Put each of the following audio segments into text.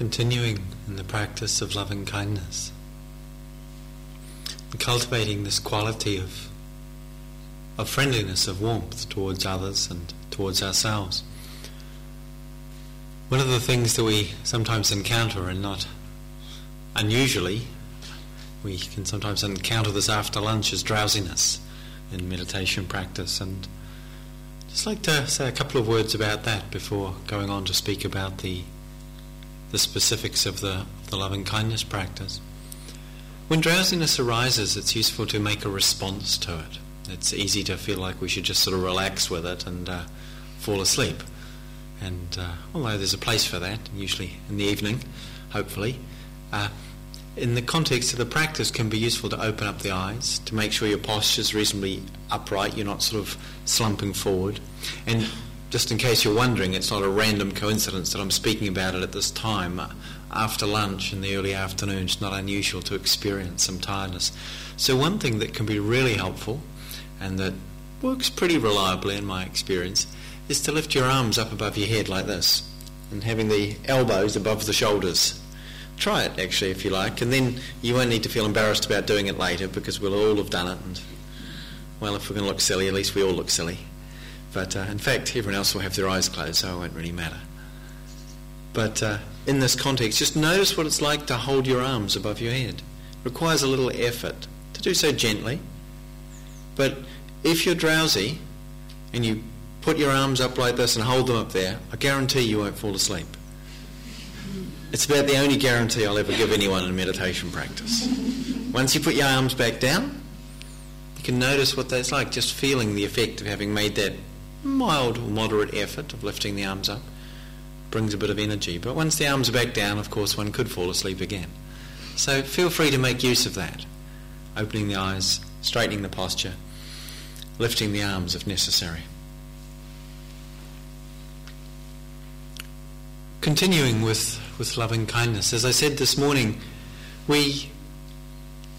continuing in the practice of loving kindness, cultivating this quality of of friendliness, of warmth towards others and towards ourselves. One of the things that we sometimes encounter, and not unusually, we can sometimes encounter this after lunch, is drowsiness in meditation practice. And just like to say a couple of words about that before going on to speak about the the specifics of the, the loving kindness practice. When drowsiness arises, it's useful to make a response to it. It's easy to feel like we should just sort of relax with it and uh, fall asleep. And uh, although there's a place for that, usually in the evening, hopefully, uh, in the context of the practice can be useful to open up the eyes, to make sure your posture is reasonably upright, you're not sort of slumping forward. And just in case you're wondering, it's not a random coincidence that I'm speaking about it at this time. After lunch in the early afternoon, it's not unusual to experience some tiredness. So, one thing that can be really helpful and that works pretty reliably in my experience is to lift your arms up above your head like this and having the elbows above the shoulders. Try it actually if you like, and then you won't need to feel embarrassed about doing it later because we'll all have done it. And well, if we're going to look silly, at least we all look silly. But uh, in fact, everyone else will have their eyes closed, so it won't really matter. But uh, in this context, just notice what it's like to hold your arms above your head. It requires a little effort to do so gently. But if you're drowsy and you put your arms up like this and hold them up there, I guarantee you won't fall asleep. It's about the only guarantee I'll ever give anyone in meditation practice. Once you put your arms back down, you can notice what that's like, just feeling the effect of having made that mild or moderate effort of lifting the arms up. Brings a bit of energy. But once the arms are back down, of course, one could fall asleep again. So feel free to make use of that. Opening the eyes, straightening the posture, lifting the arms if necessary. Continuing with, with loving kindness, as I said this morning, we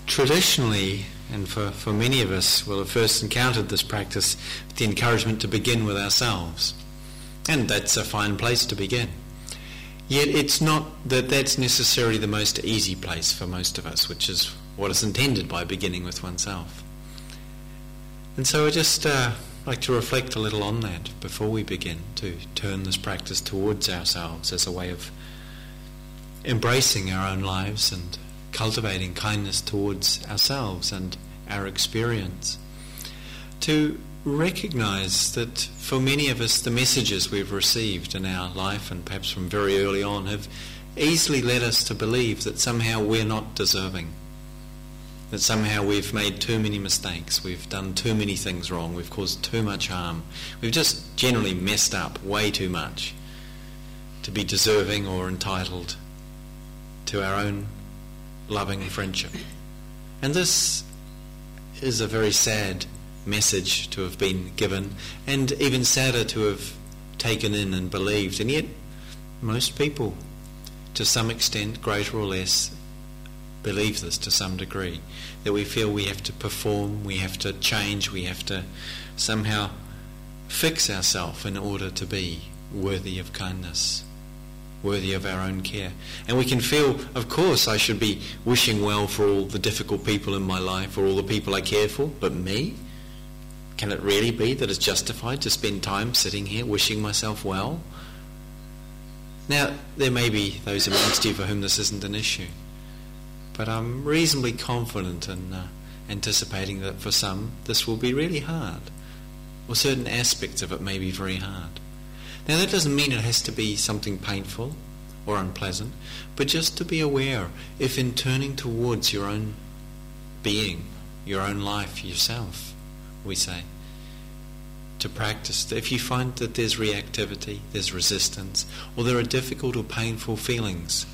traditionally, and for, for many of us, we'll have first encountered this practice with the encouragement to begin with ourselves. And that's a fine place to begin. Yet it's not that that's necessarily the most easy place for most of us, which is what is intended by beginning with oneself. And so I just uh, like to reflect a little on that before we begin to turn this practice towards ourselves as a way of embracing our own lives and cultivating kindness towards ourselves and our experience. To recognize that for many of us, the messages we've received in our life and perhaps from very early on have easily led us to believe that somehow we're not deserving that somehow we've made too many mistakes, we've done too many things wrong, we've caused too much harm, we've just generally messed up way too much to be deserving or entitled to our own loving friendship. And this is a very sad message to have been given, and even sadder to have taken in and believed. And yet, most people, to some extent, greater or less, believe this to some degree. That we feel we have to perform, we have to change, we have to somehow fix ourselves in order to be worthy of kindness, worthy of our own care. And we can feel, of course, I should be wishing well for all the difficult people in my life or all the people I care for, but me? Can it really be that it's justified to spend time sitting here wishing myself well? Now, there may be those amongst you for whom this isn't an issue. But I'm reasonably confident in uh, anticipating that for some this will be really hard, or certain aspects of it may be very hard. Now, that doesn't mean it has to be something painful or unpleasant, but just to be aware if in turning towards your own being, your own life, yourself, we say, to practice, if you find that there's reactivity, there's resistance, or there are difficult or painful feelings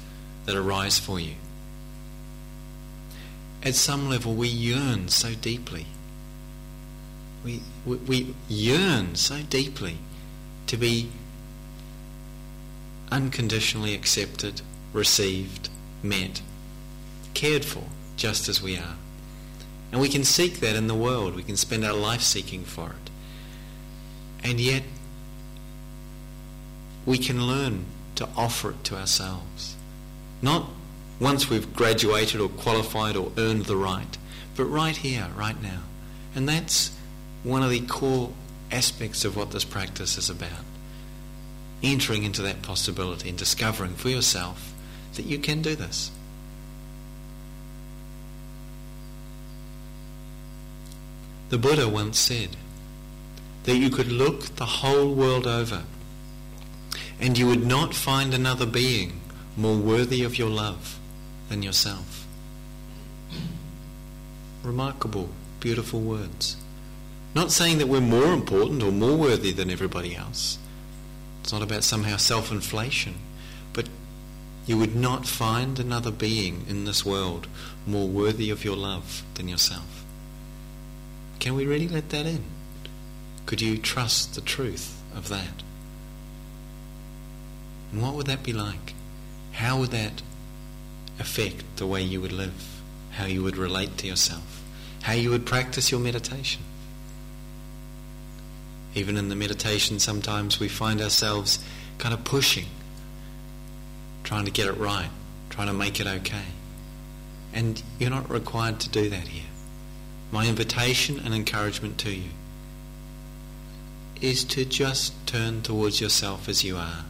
that arise for you, at some level we yearn so deeply. We, we, we yearn so deeply to be unconditionally accepted, received, met, cared for, just as we are. And we can seek that in the world. We can spend our life seeking for it. And yet, we can learn to offer it to ourselves Not once we've graduated or qualified or earned the right, but right here, right now. And that's one of the core aspects of what this practice is about. Entering into that possibility and discovering for yourself that you can do this. The Buddha once said that you could look the whole world over and you would not find another being more worthy of your love than yourself. Remarkable, beautiful words. Not saying that we're more important or more worthy than everybody else. It's not about somehow self inflation. But you would not find another being in this world more worthy of your love than yourself. Can we really let that in? Could you trust the truth of that? And what would that be like? How would that affect the way you would live? How you would relate to yourself? How you would practice your meditation? Even in the meditation, sometimes we find ourselves kind of pushing, trying to get it right, trying to make it okay. And you're not required to do that here. My invitation and encouragement to you is to just turn towards yourself as you are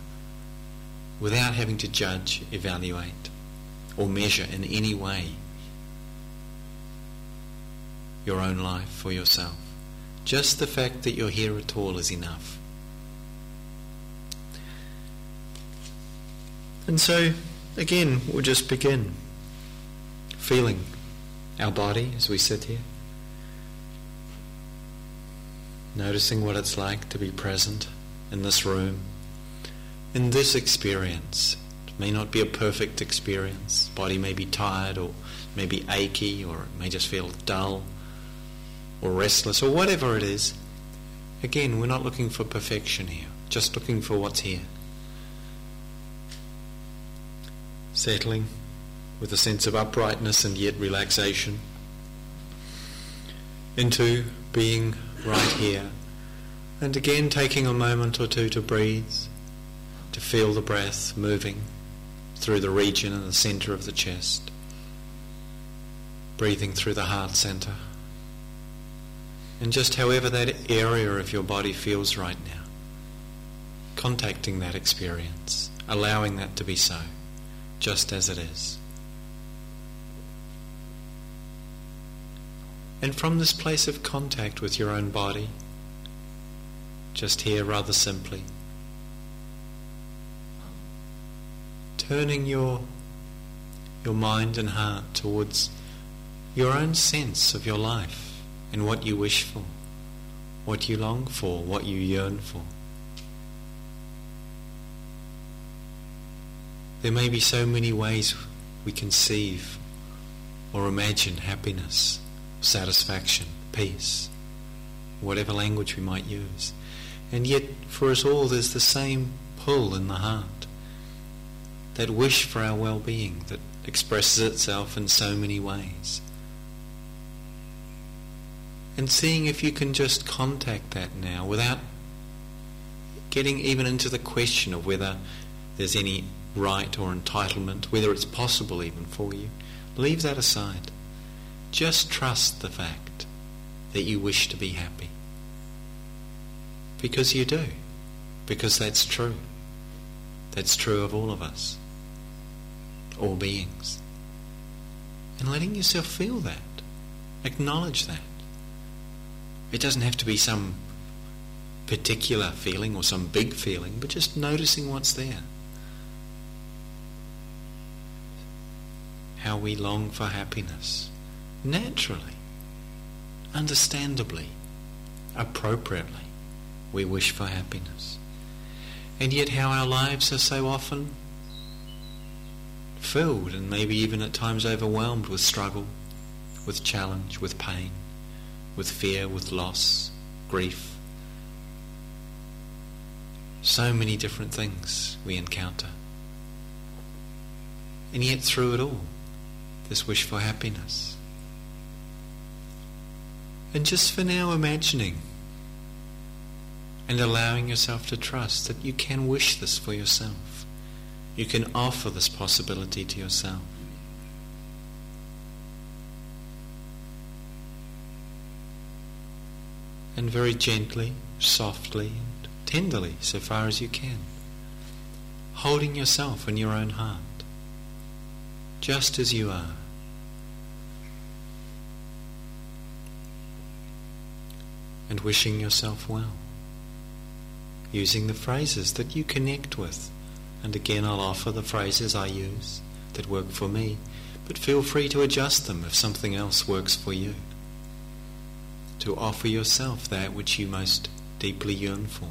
without having to judge, evaluate, or measure in any way your own life for yourself. Just the fact that you're here at all is enough. And so, again, we'll just begin feeling our body as we sit here. Noticing what it's like to be present in this room, in this experience. It may not be a perfect experience. Body may be tired or may be achy or it may just feel dull or restless or whatever it is. Again, we're not looking for perfection here, just looking for what's here. Settling with a sense of uprightness and yet relaxation into being right here. And again, taking a moment or two to breathe, to feel the breath moving through the region in the center of the chest, breathing through the heart center. And just however that area of your body feels right now, contacting that experience, allowing that to be so, just as it is. And from this place of contact with your own body, just here rather simply, turning your, your mind and heart towards your own sense of your life and what you wish for, what you long for, what you yearn for. There may be so many ways we conceive or imagine happiness satisfaction, peace, whatever language we might use. And yet, for us all, there's the same pull in the heart, that wish for our well being that expresses itself in so many ways. And seeing if you can just contact that now without getting even into the question of whether there's any right or entitlement, whether it's possible even for you. Leave that aside. Just trust the fact that you wish to be happy. Because you do. Because that's true. That's true of all of us. All beings. And letting yourself feel that. Acknowledge that. It doesn't have to be some particular feeling or some big feeling, but just noticing what's there. How we long for happiness naturally, understandably, appropriately, we wish for happiness. And yet, how our lives are so often filled and maybe even at times overwhelmed with struggle, with challenge, with pain, with fear, with loss, grief. So many different things we encounter. And yet, through it all, this wish for happiness. And just for now, imagining and allowing yourself to trust that you can wish this for yourself. You can offer this possibility to yourself. And very gently, softly, and tenderly, so far as you can, holding yourself in your own heart, just as you are. And wishing yourself well, using the phrases that you connect with. And again, I'll offer the phrases I use that work for me, but feel free to adjust them if something else works for you. To offer yourself that which you most deeply yearn for,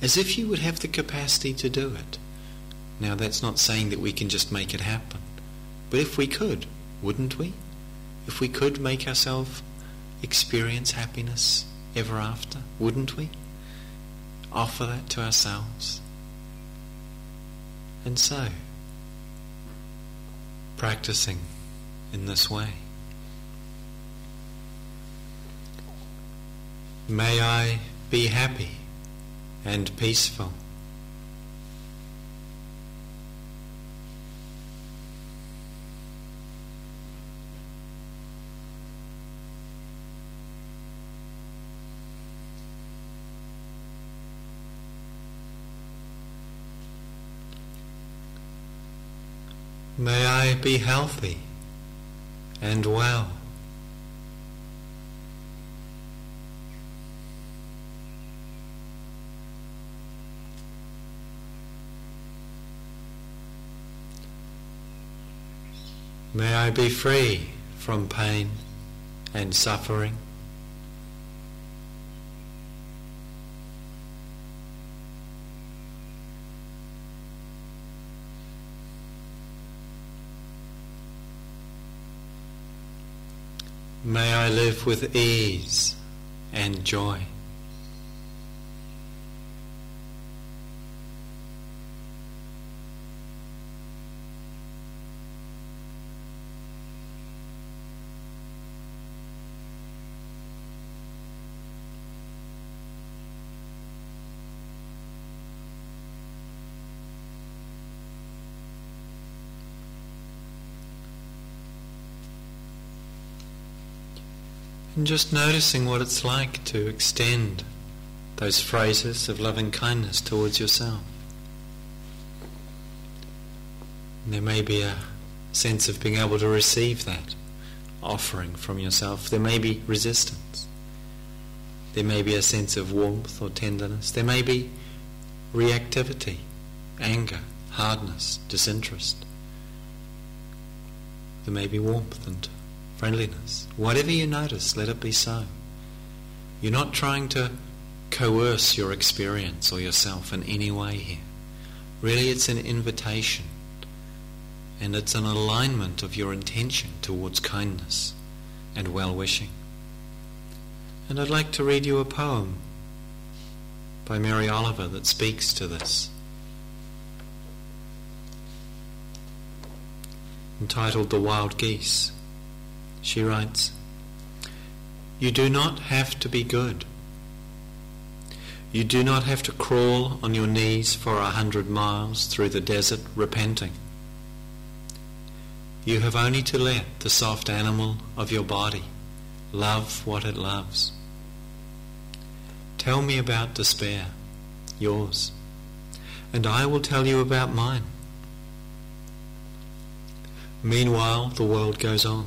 as if you would have the capacity to do it. Now, that's not saying that we can just make it happen, but if we could, wouldn't we? If we could make ourselves experience happiness ever after, wouldn't we? Offer that to ourselves. And so, practicing in this way. May I be happy and peaceful. May I be healthy and well. May I be free from pain and suffering. May I live with ease and joy. Just noticing what it's like to extend those phrases of loving kindness towards yourself. And there may be a sense of being able to receive that offering from yourself. There may be resistance. There may be a sense of warmth or tenderness. There may be reactivity, anger, hardness, disinterest. There may be warmth and friendliness. Whatever you notice, let it be so. You're not trying to coerce your experience or yourself in any way here. Really, it's an invitation and it's an alignment of your intention towards kindness and well wishing. And I'd like to read you a poem by Mary Oliver that speaks to this. Entitled The Wild Geese. She writes, You do not have to be good. You do not have to crawl on your knees for a hundred miles through the desert repenting. You have only to let the soft animal of your body love what it loves. Tell me about despair, yours, and I will tell you about mine. Meanwhile, the world goes on.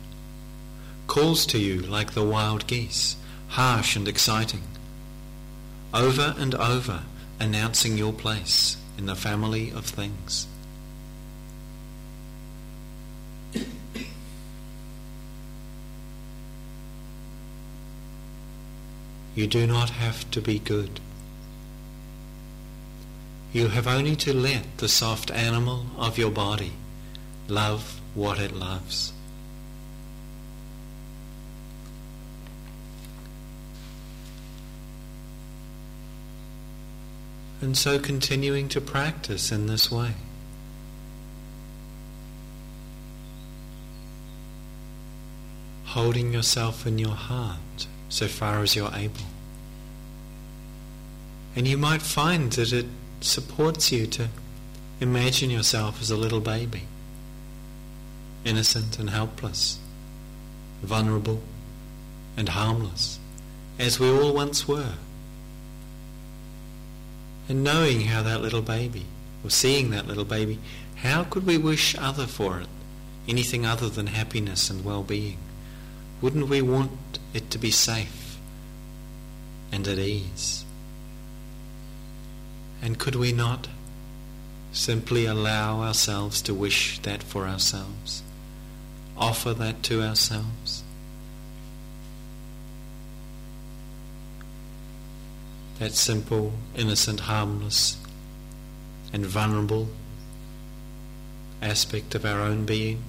calls to you like the wild geese, harsh and exciting, over and over announcing your place in the family of things. You do not have to be good. You have only to let the soft animal of your body love what it loves. And so continuing to practice in this way. Holding yourself in your heart so far as you're able. And you might find that it supports you to imagine yourself as a little baby, innocent and helpless, vulnerable and harmless, as we all once were. And knowing how that little baby, or seeing that little baby, how could we wish other for it? Anything other than happiness and well-being? Wouldn't we want it to be safe and at ease? And could we not simply allow ourselves to wish that for ourselves? Offer that to ourselves? That simple, innocent, harmless, and vulnerable aspect of our own being,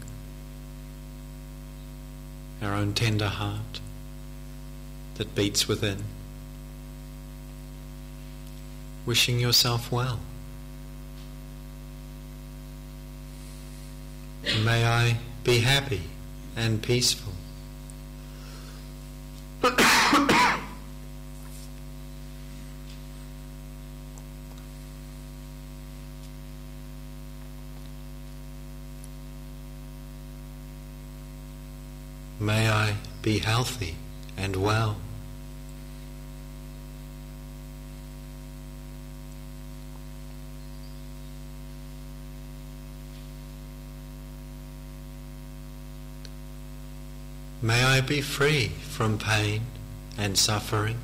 our own tender heart that beats within wishing yourself well. May I be happy and peaceful. May I be healthy and well. May I be free from pain and suffering.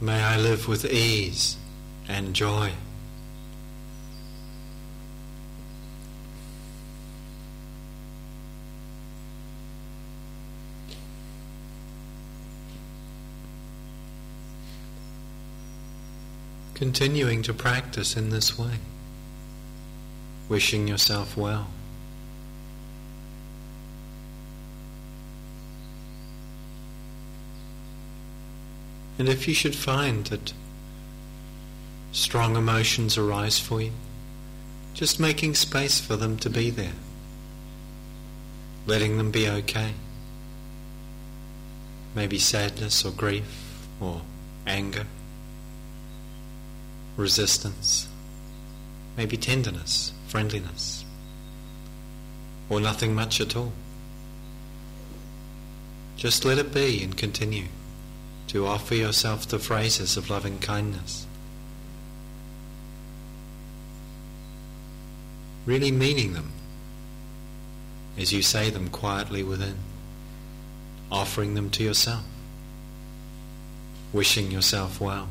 May I live with ease and joy. Continuing to practice in this way, wishing yourself well. And if you should find that strong emotions arise for you, just making space for them to be there, letting them be okay. Maybe sadness or grief or anger resistance, maybe tenderness, friendliness, or nothing much at all. Just let it be and continue to offer yourself the phrases of loving kindness. Really meaning them as you say them quietly within, offering them to yourself, wishing yourself well.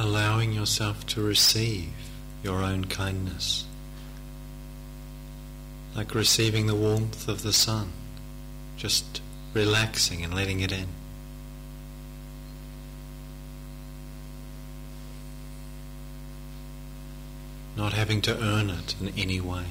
Allowing yourself to receive your own kindness, like receiving the warmth of the sun, just relaxing and letting it in. Not having to earn it in any way.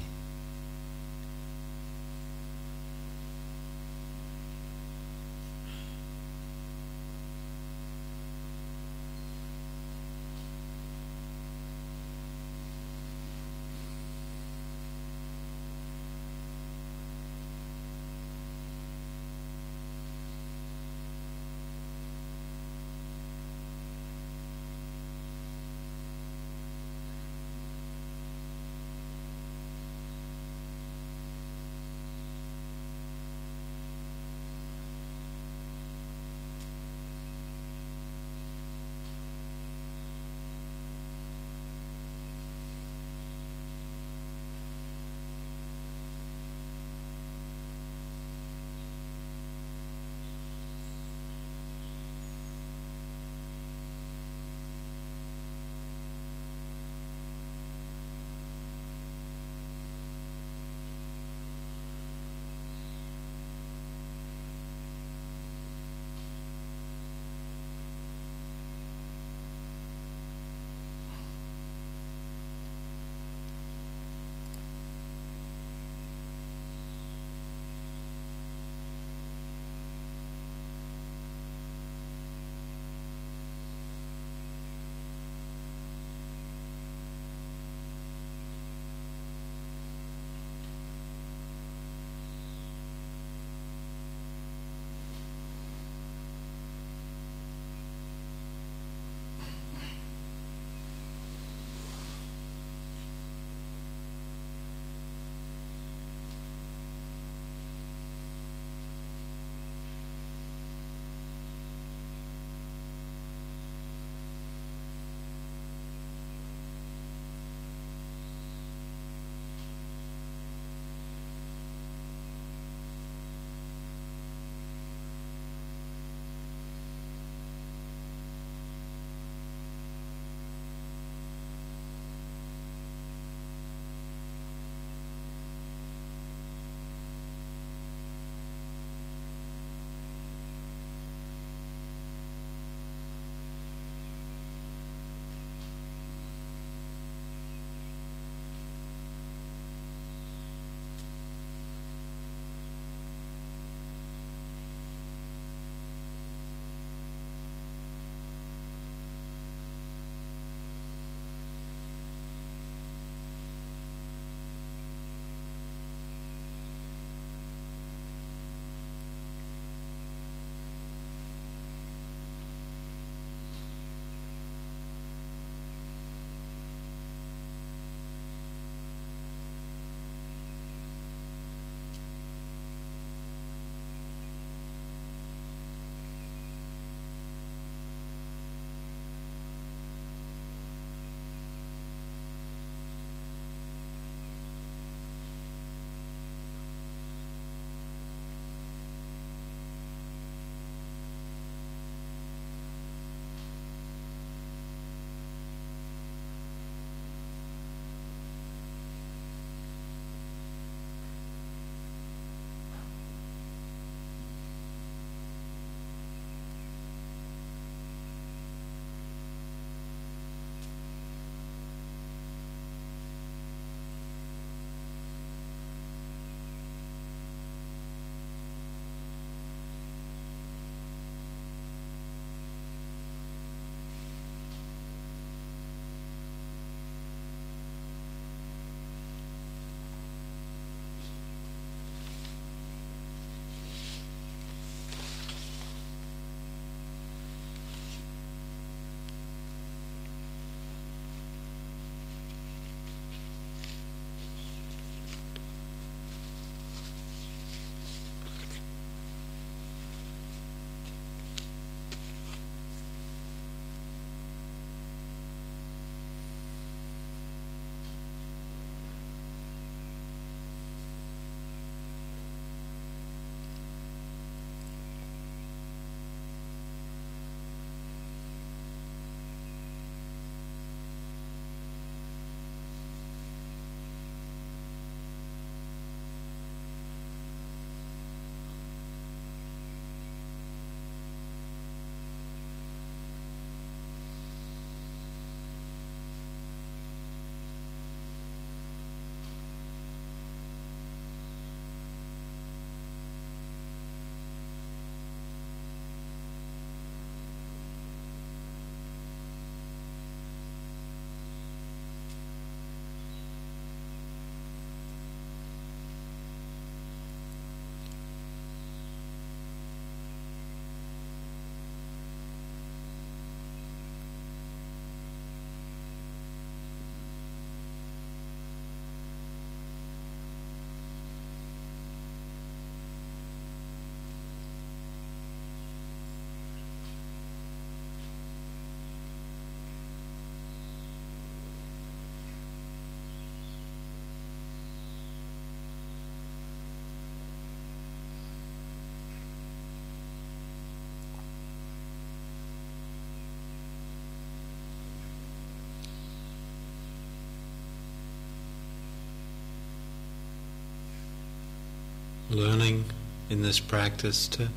Learning in this practice to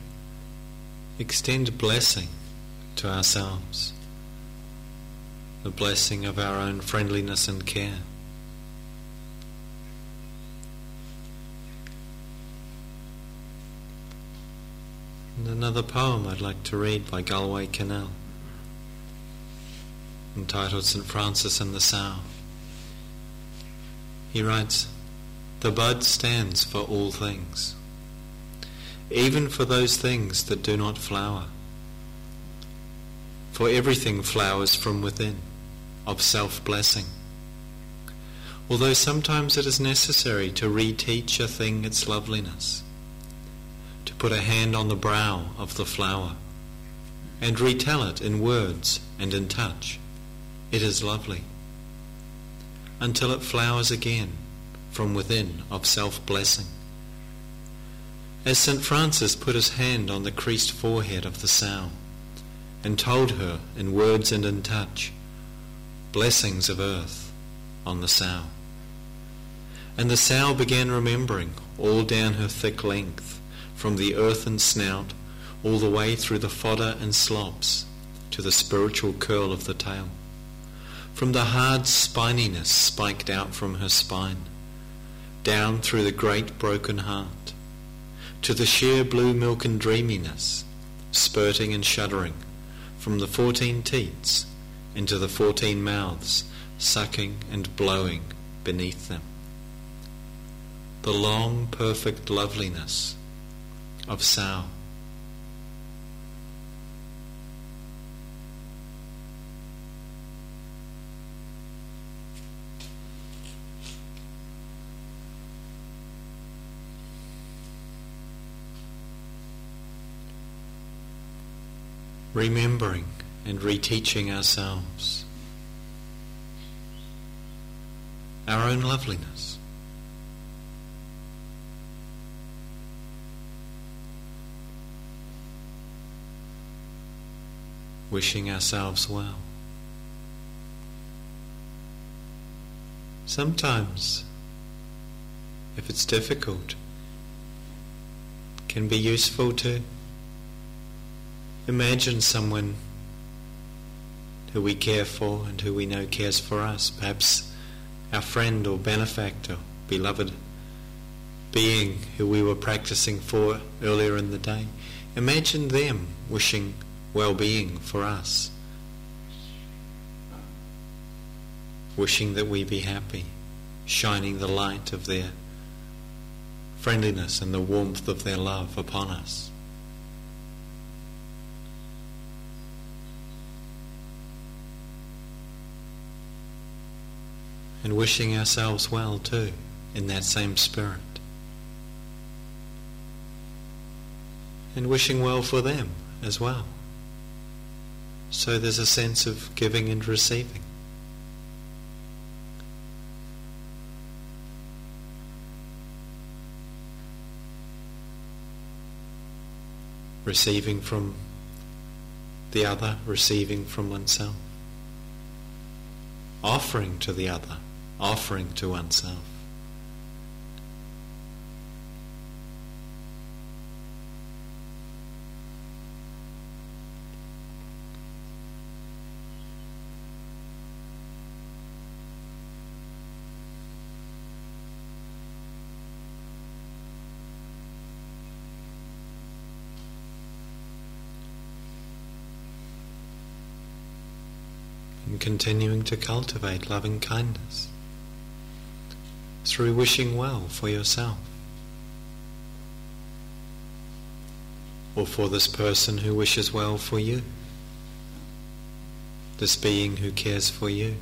extend blessing to ourselves, the blessing of our own friendliness and care. And another poem I'd like to read by Galway Kinnell, entitled St. Francis and the Sow. He writes, The bud stands for all things, even for those things that do not flower. For everything flowers from within, of self-blessing. Although sometimes it is necessary to reteach a thing its loveliness to put a hand on the brow of the flower and retell it in words and in touch. It is lovely. Until it flowers again from within of self-blessing. As St. Francis put his hand on the creased forehead of the sow and told her in words and in touch, blessings of earth on the sow. And the sow began remembering all down her thick length from the earthen snout all the way through the fodder and slops to the spiritual curl of the tail, from the hard spininess spiked out from her spine, down through the great broken heart, to the sheer blue milk and dreaminess, spurting and shuddering from the fourteen teats into the fourteen mouths, sucking and blowing beneath them. The long, perfect loveliness of sound. Remembering and reteaching ourselves our own loveliness. wishing ourselves well. Sometimes, if it's difficult, it can be useful to imagine someone who we care for and who we know cares for us, perhaps our friend or benefactor, beloved being who we were practicing for earlier in the day. Imagine them wishing well-being for us. Wishing that we be happy, shining the light of their friendliness and the warmth of their love upon us. And wishing ourselves well too in that same spirit. And wishing well for them as well. So there's a sense of giving and receiving. Receiving from the other, receiving from oneself. Offering to the other, offering to oneself. and continuing to cultivate loving kindness through wishing well for yourself or for this person who wishes well for you, this being who cares for you.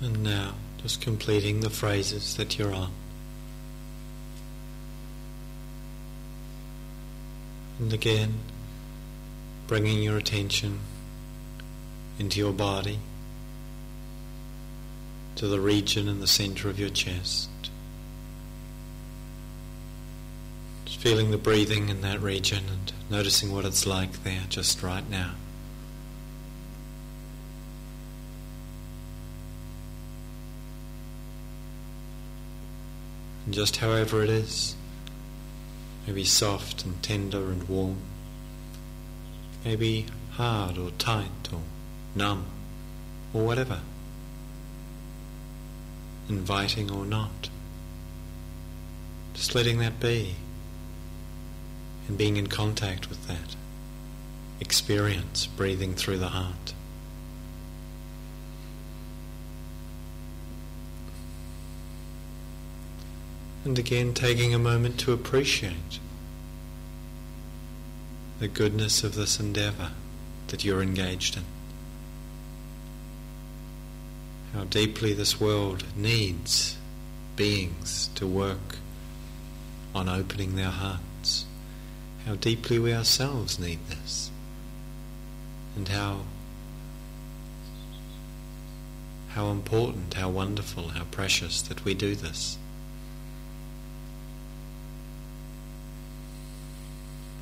And now, just completing the phrases that you're on. And again, bringing your attention into your body, to the region in the center of your chest. Just feeling the breathing in that region and noticing what it's like there just right now. And just however it is, maybe soft and tender and warm, maybe hard or tight or numb or whatever, inviting or not. Just letting that be and being in contact with that experience breathing through the heart. And again, taking a moment to appreciate the goodness of this endeavor that you're engaged in. How deeply this world needs beings to work on opening their hearts. How deeply we ourselves need this. And how how important, how wonderful, how precious that we do this.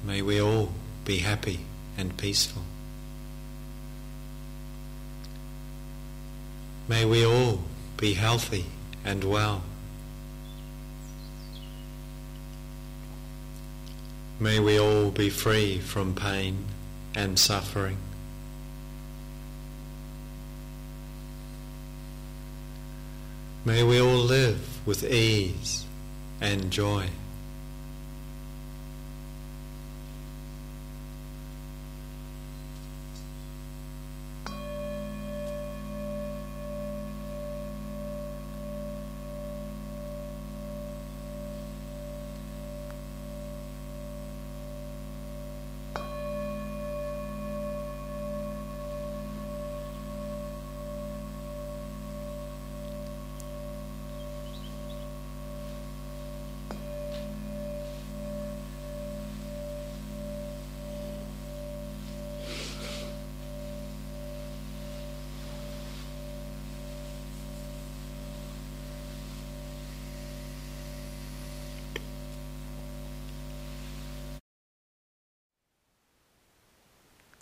May we all be happy and peaceful. May we all be healthy and well. May we all be free from pain and suffering. May we all live with ease and joy.